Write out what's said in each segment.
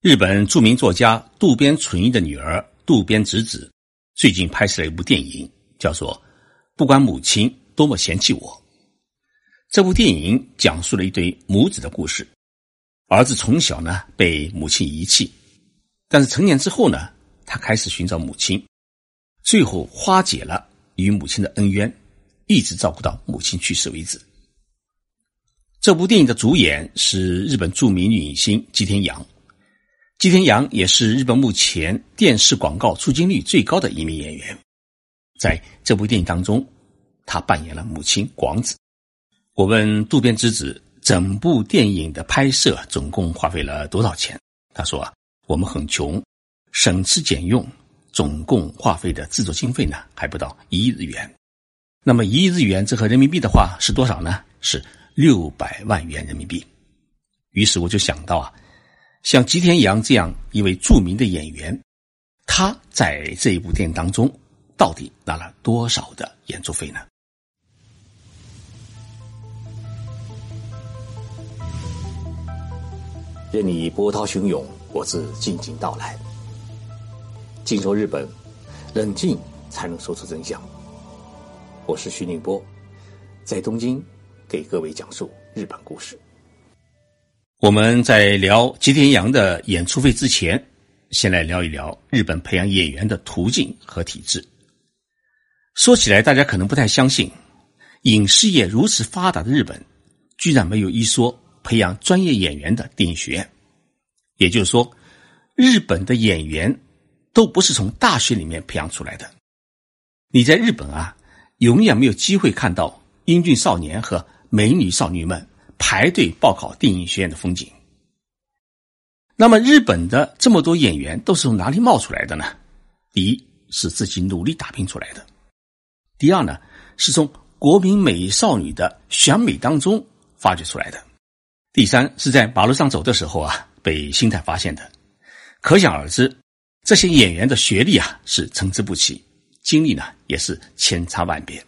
日本著名作家渡边淳一的女儿渡边直子最近拍摄了一部电影，叫做《不管母亲多么嫌弃我》。这部电影讲述了一对母子的故事。儿子从小呢被母亲遗弃，但是成年之后呢，他开始寻找母亲，最后化解了与母亲的恩怨，一直照顾到母亲去世为止。这部电影的主演是日本著名女影星吉田羊。吉田羊也是日本目前电视广告出镜率最高的一名演员，在这部电影当中，他扮演了母亲广子。我问渡边之子，整部电影的拍摄总共花费了多少钱？他说：“啊，我们很穷，省吃俭用，总共花费的制作经费呢，还不到一亿日元。那么一亿日元折合人民币的话是多少呢？是六百万元人民币。于是我就想到啊。”像吉田洋这样一位著名的演员，他在这一部电影当中到底拿了多少的演出费呢？任你波涛汹涌，我自静静到来。静说日本，冷静才能说出真相。我是徐宁波，在东京给各位讲述日本故事。我们在聊吉田羊的演出费之前，先来聊一聊日本培养演员的途径和体制。说起来，大家可能不太相信，影视业如此发达的日本，居然没有一所培养专业演员的电影学院。也就是说，日本的演员都不是从大学里面培养出来的。你在日本啊，永远没有机会看到英俊少年和美女少女们。排队报考电影学院的风景。那么，日本的这么多演员都是从哪里冒出来的呢？第一是自己努力打拼出来的；第二呢，是从国民美少女的选美当中发掘出来的；第三是在马路上走的时候啊，被星探发现的。可想而知，这些演员的学历啊是参差不齐，经历呢也是千差万别。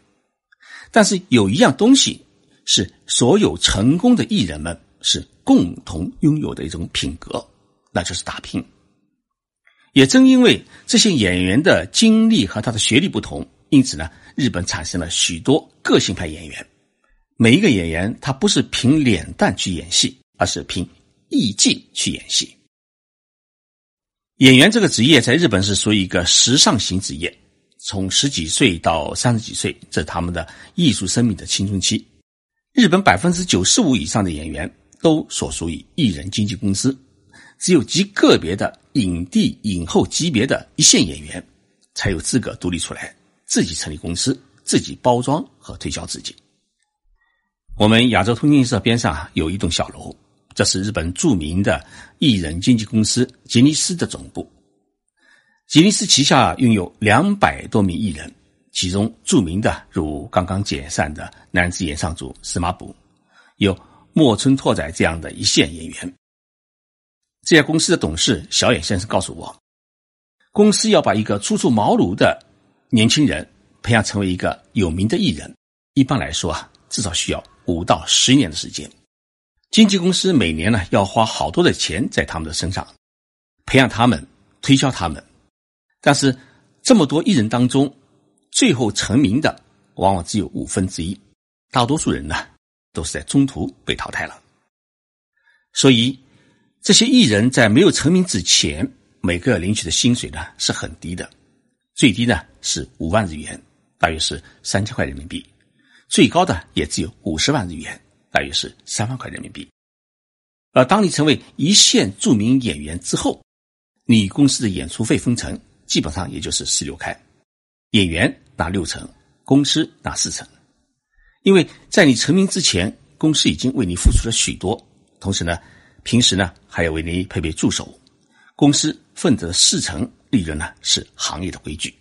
但是有一样东西。是所有成功的艺人们是共同拥有的一种品格，那就是打拼。也正因为这些演员的经历和他的学历不同，因此呢，日本产生了许多个性派演员。每一个演员他不是凭脸蛋去演戏，而是凭艺技去演戏。演员这个职业在日本是属于一个时尚型职业，从十几岁到三十几岁，这是他们的艺术生命的青春期。日本百分之九十五以上的演员都所属于艺人经纪公司，只有极个别的影帝、影后级别的一线演员才有资格独立出来，自己成立公司，自己包装和推销自己。我们亚洲通讯社边上有一栋小楼，这是日本著名的艺人经纪公司吉尼斯的总部。吉尼斯旗下拥有两百多名艺人。其中著名的如刚刚解散的男子演唱组司马卜，有莫村拓哉这样的一线演员。这家公司的董事小野先生告诉我，公司要把一个初出茅庐的年轻人培养成为一个有名的艺人，一般来说啊，至少需要五到十年的时间。经纪公司每年呢要花好多的钱在他们的身上，培养他们，推销他们。但是这么多艺人当中，最后成名的往往只有五分之一，大多数人呢都是在中途被淘汰了。所以，这些艺人在没有成名之前，每个月领取的薪水呢是很低的，最低呢是五万日元，大约是三千块人民币；最高的也只有五十万日元，大约是三万块人民币。而当你成为一线著名演员之后，你公司的演出费分成基本上也就是十六开。演员拿六成，公司拿四成，因为在你成名之前，公司已经为你付出了许多，同时呢，平时呢还要为你配备助手，公司分得四成利润呢是行业的规矩。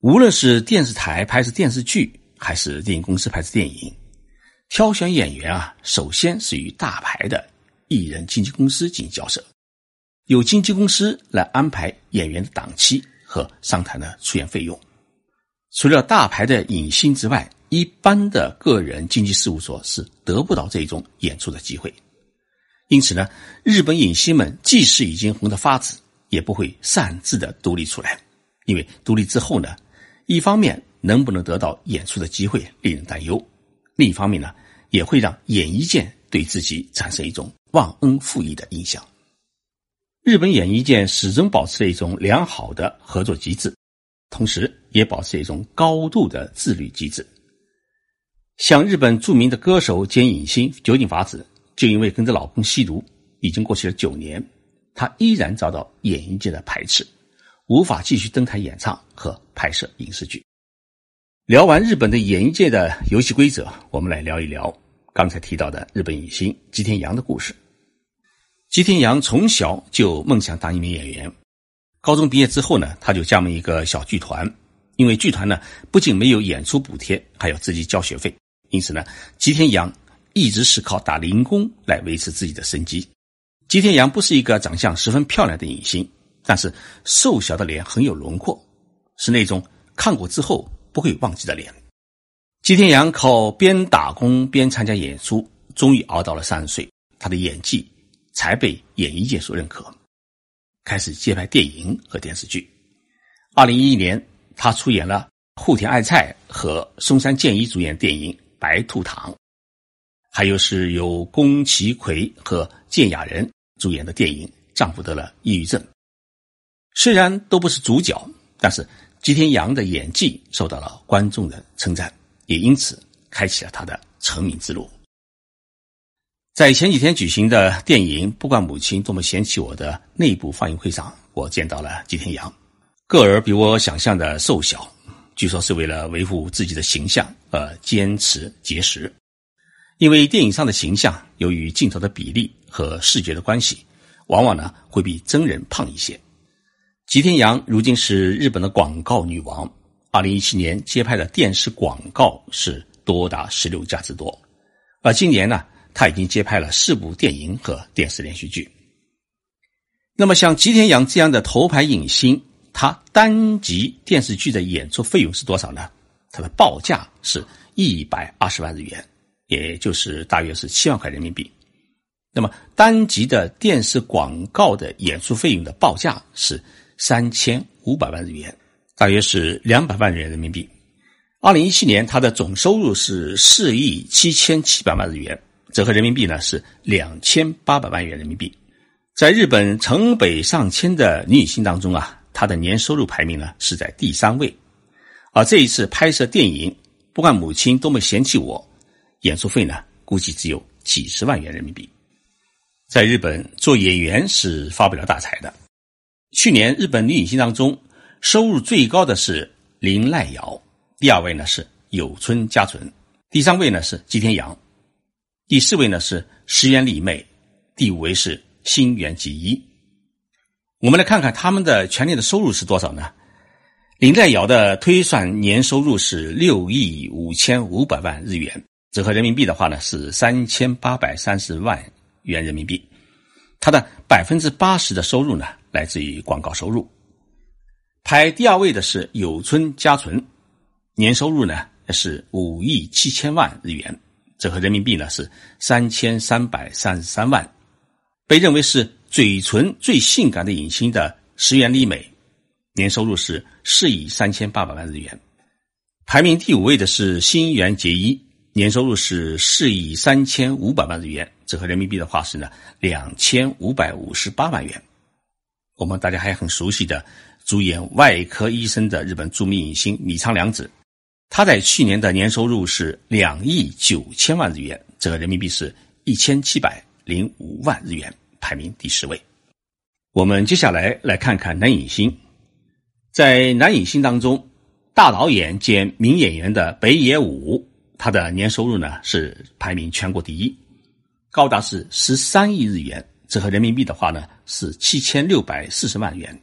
无论是电视台拍摄电视剧，还是电影公司拍摄电影，挑选演员啊，首先是与大牌的艺人经纪公司进行交涉，由经纪公司来安排演员的档期。和商谈的出演费用，除了大牌的影星之外，一般的个人经纪事务所是得不到这种演出的机会。因此呢，日本影星们即使已经红得发紫，也不会擅自的独立出来，因为独立之后呢，一方面能不能得到演出的机会令人担忧，另一方面呢，也会让演艺界对自己产生一种忘恩负义的印象。日本演艺界始终保持了一种良好的合作机制，同时也保持一种高度的自律机制。像日本著名的歌手兼影星酒井法子，就因为跟着老公吸毒，已经过去了九年，她依然遭到演艺界的排斥，无法继续登台演唱和拍摄影视剧。聊完日本的演艺界的游戏规则，我们来聊一聊刚才提到的日本影星吉田洋的故事。吉田洋从小就梦想当一名演员，高中毕业之后呢，他就加盟一个小剧团。因为剧团呢不仅没有演出补贴，还要自己交学费，因此呢，吉田洋一直是靠打零工来维持自己的生计。吉田洋不是一个长相十分漂亮的影星，但是瘦小的脸很有轮廓，是那种看过之后不会忘记的脸。吉田洋靠边打工边参加演出，终于熬到了三十岁，他的演技。才被演艺界所认可，开始接拍电影和电视剧。二零一一年，他出演了户田爱菜和松山健一主演电影《白兔堂》，还有是由宫崎葵和健雅人主演的电影《丈夫得了抑郁症》。虽然都不是主角，但是吉田洋的演技受到了观众的称赞，也因此开启了他的成名之路。在前几天举行的电影《不管母亲多么嫌弃我》的内部放映会上，我见到了吉田洋，个儿比我想象的瘦小，据说是为了维护自己的形象而坚持节食。因为电影上的形象，由于镜头的比例和视觉的关系，往往呢会比真人胖一些。吉田洋如今是日本的广告女王，二零一七年接拍的电视广告是多达十六家之多，而今年呢。他已经接拍了四部电影和电视连续剧。那么，像吉田洋这样的头牌影星，他单集电视剧的演出费用是多少呢？他的报价是一百二十万日元，也就是大约是七万块人民币。那么，单集的电视广告的演出费用的报价是三千五百万日元，大约是两百万日元人民币。二零一七年，他的总收入是四亿七千七百万日元。折合人民币呢是两千八百万元人民币，在日本城北上千的女影星当中啊，她的年收入排名呢是在第三位。而这一次拍摄电影，不管母亲多么嫌弃我，演出费呢估计只有几十万元人民币。在日本做演员是发不了大财的。去年日本女影星当中收入最高的是林濑遥，第二位呢是有村佳纯，第三位呢是吉田洋。第四位呢是石原里美，第五位是新垣结衣。我们来看看他们的全年的收入是多少呢？林黛瑶的推算年收入是六亿五千五百万日元，折合人民币的话呢是三千八百三十万元人民币。他的百分之八十的收入呢来自于广告收入。排第二位的是有村佳纯，年收入呢是五亿七千万日元。折合人民币呢是三千三百三十三万，被认为是嘴唇最性感的影星的石原里美，年收入是四亿三千八百万日元。排名第五位的是新垣结衣，年收入是四亿三千五百万日元，折合人民币的话是呢两千五百五十八万元。我们大家还很熟悉的主演外科医生的日本著名影星米仓凉子。他在去年的年收入是两亿九千万日元，折合人民币是一千七百零五万日元，排名第十位。我们接下来来看看男影星，在男影星当中，大导演兼名演员的北野武，他的年收入呢是排名全国第一，高达是十三亿日元，折合人民币的话呢是七千六百四十万元。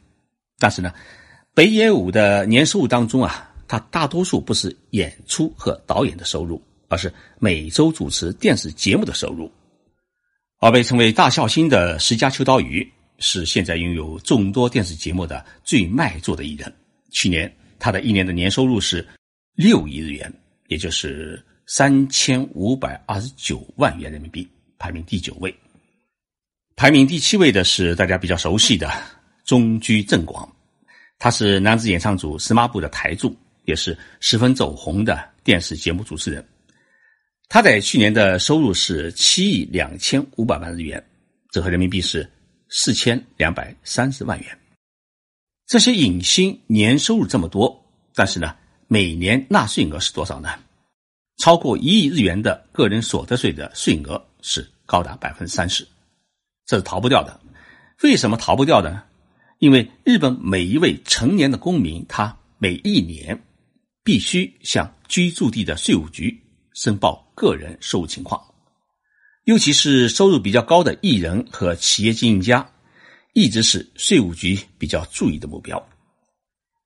但是呢，北野武的年收入当中啊。他大多数不是演出和导演的收入，而是每周主持电视节目的收入。而被称为“大笑星”的石家秋刀鱼是现在拥有众多电视节目的最卖座的艺人。去年他的一年的年收入是六亿日元，也就是三千五百二十九万元人民币，排名第九位。排名第七位的是大家比较熟悉的中居正广，他是男子演唱组司马部的台柱，也是十分走红的电视节目主持人。他在去年的收入是七亿两千五百万日元，折合人民币是四千两百三十万元。这些影星年收入这么多，但是呢，每年纳税额是多少呢？超过一亿日元的个人所得税的税额是高达百分之三十。这是逃不掉的，为什么逃不掉的呢？因为日本每一位成年的公民，他每一年必须向居住地的税务局申报个人收入情况，尤其是收入比较高的艺人和企业经营家，一直是税务局比较注意的目标。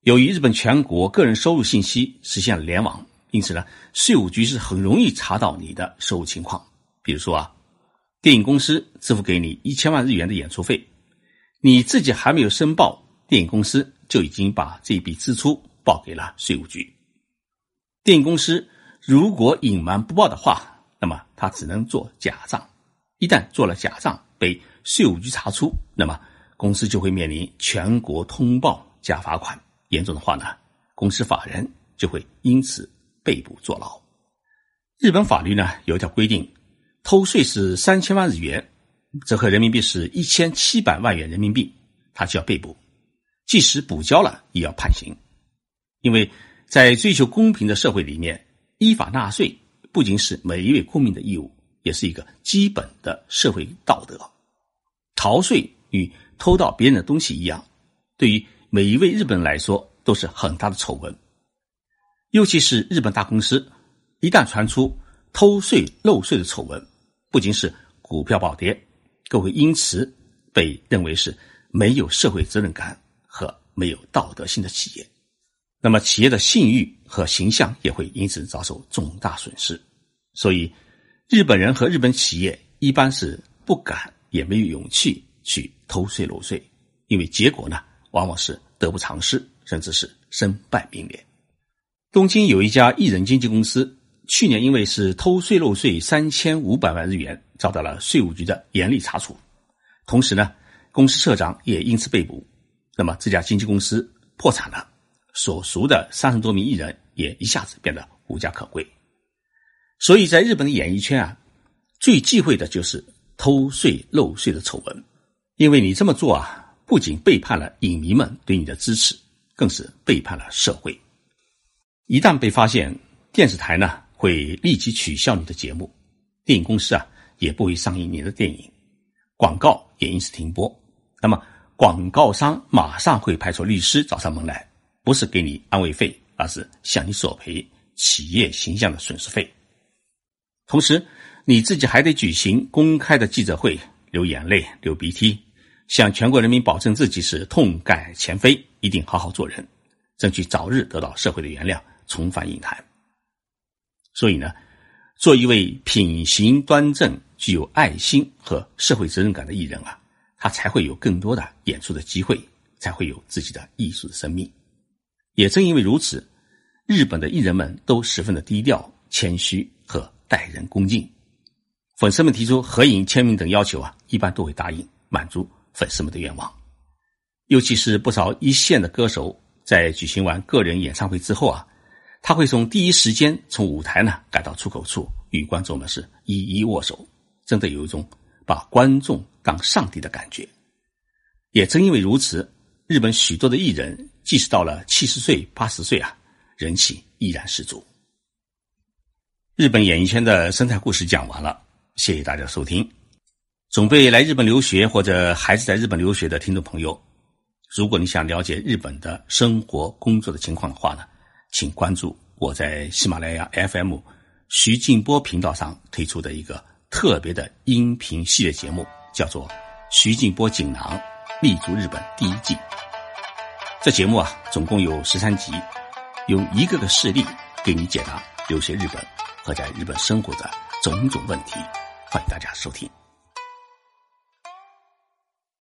由于日本全国个人收入信息实现了联网，因此呢，税务局是很容易查到你的收入情况。比如说啊。电影公司支付给你一千万日元的演出费，你自己还没有申报，电影公司就已经把这笔支出报给了税务局。电影公司如果隐瞒不报的话，那么他只能做假账。一旦做了假账被税务局查出，那么公司就会面临全国通报加罚款。严重的话呢，公司法人就会因此被捕坐牢。日本法律呢有一条规定。偷税是三千万日元，折合人民币是一千七百万元人民币，他就要被捕，即使补交了也要判刑。因为在追求公平的社会里面，依法纳税不仅是每一位公民的义务，也是一个基本的社会道德。逃税与偷盗别人的东西一样，对于每一位日本人来说都是很大的丑闻。尤其是日本大公司，一旦传出偷税漏税的丑闻，不仅是股票暴跌，更会因此被认为是没有社会责任感和没有道德性的企业。那么，企业的信誉和形象也会因此遭受重大损失。所以，日本人和日本企业一般是不敢也没有勇气去偷税漏税，因为结果呢，往往是得不偿失，甚至是身败名裂。东京有一家艺人经纪公司。去年因为是偷税漏税三千五百万日元，遭到了税务局的严厉查处。同时呢，公司社长也因此被捕。那么这家经纪公司破产了，所熟的三十多名艺人也一下子变得无家可归。所以在日本的演艺圈啊，最忌讳的就是偷税漏税的丑闻，因为你这么做啊，不仅背叛了影迷们对你的支持，更是背叛了社会。一旦被发现，电视台呢？会立即取消你的节目，电影公司啊也不会上映你的电影，广告也因此停播。那么广告商马上会派出律师找上门来，不是给你安慰费，而是向你索赔企业形象的损失费。同时，你自己还得举行公开的记者会，流眼泪、流鼻涕，向全国人民保证自己是痛改前非，一定好好做人，争取早日得到社会的原谅，重返影坛。所以呢，做一位品行端正、具有爱心和社会责任感的艺人啊，他才会有更多的演出的机会，才会有自己的艺术的生命。也正因为如此，日本的艺人们都十分的低调、谦虚和待人恭敬。粉丝们提出合影、签名等要求啊，一般都会答应，满足粉丝们的愿望。尤其是不少一线的歌手，在举行完个人演唱会之后啊。他会从第一时间从舞台呢赶到出口处，与观众们是一一握手，真的有一种把观众当上帝的感觉。也正因为如此，日本许多的艺人，即使到了七十岁、八十岁啊，人气依然十足。日本演艺圈的生态故事讲完了，谢谢大家收听。准备来日本留学或者孩子在日本留学的听众朋友，如果你想了解日本的生活、工作的情况的话呢？请关注我在喜马拉雅 FM 徐静波频道上推出的一个特别的音频系列节目，叫做《徐静波锦囊立足日本第一季》。这节目啊，总共有十三集，用一个个事例给你解答留学日本和在日本生活的种种问题。欢迎大家收听。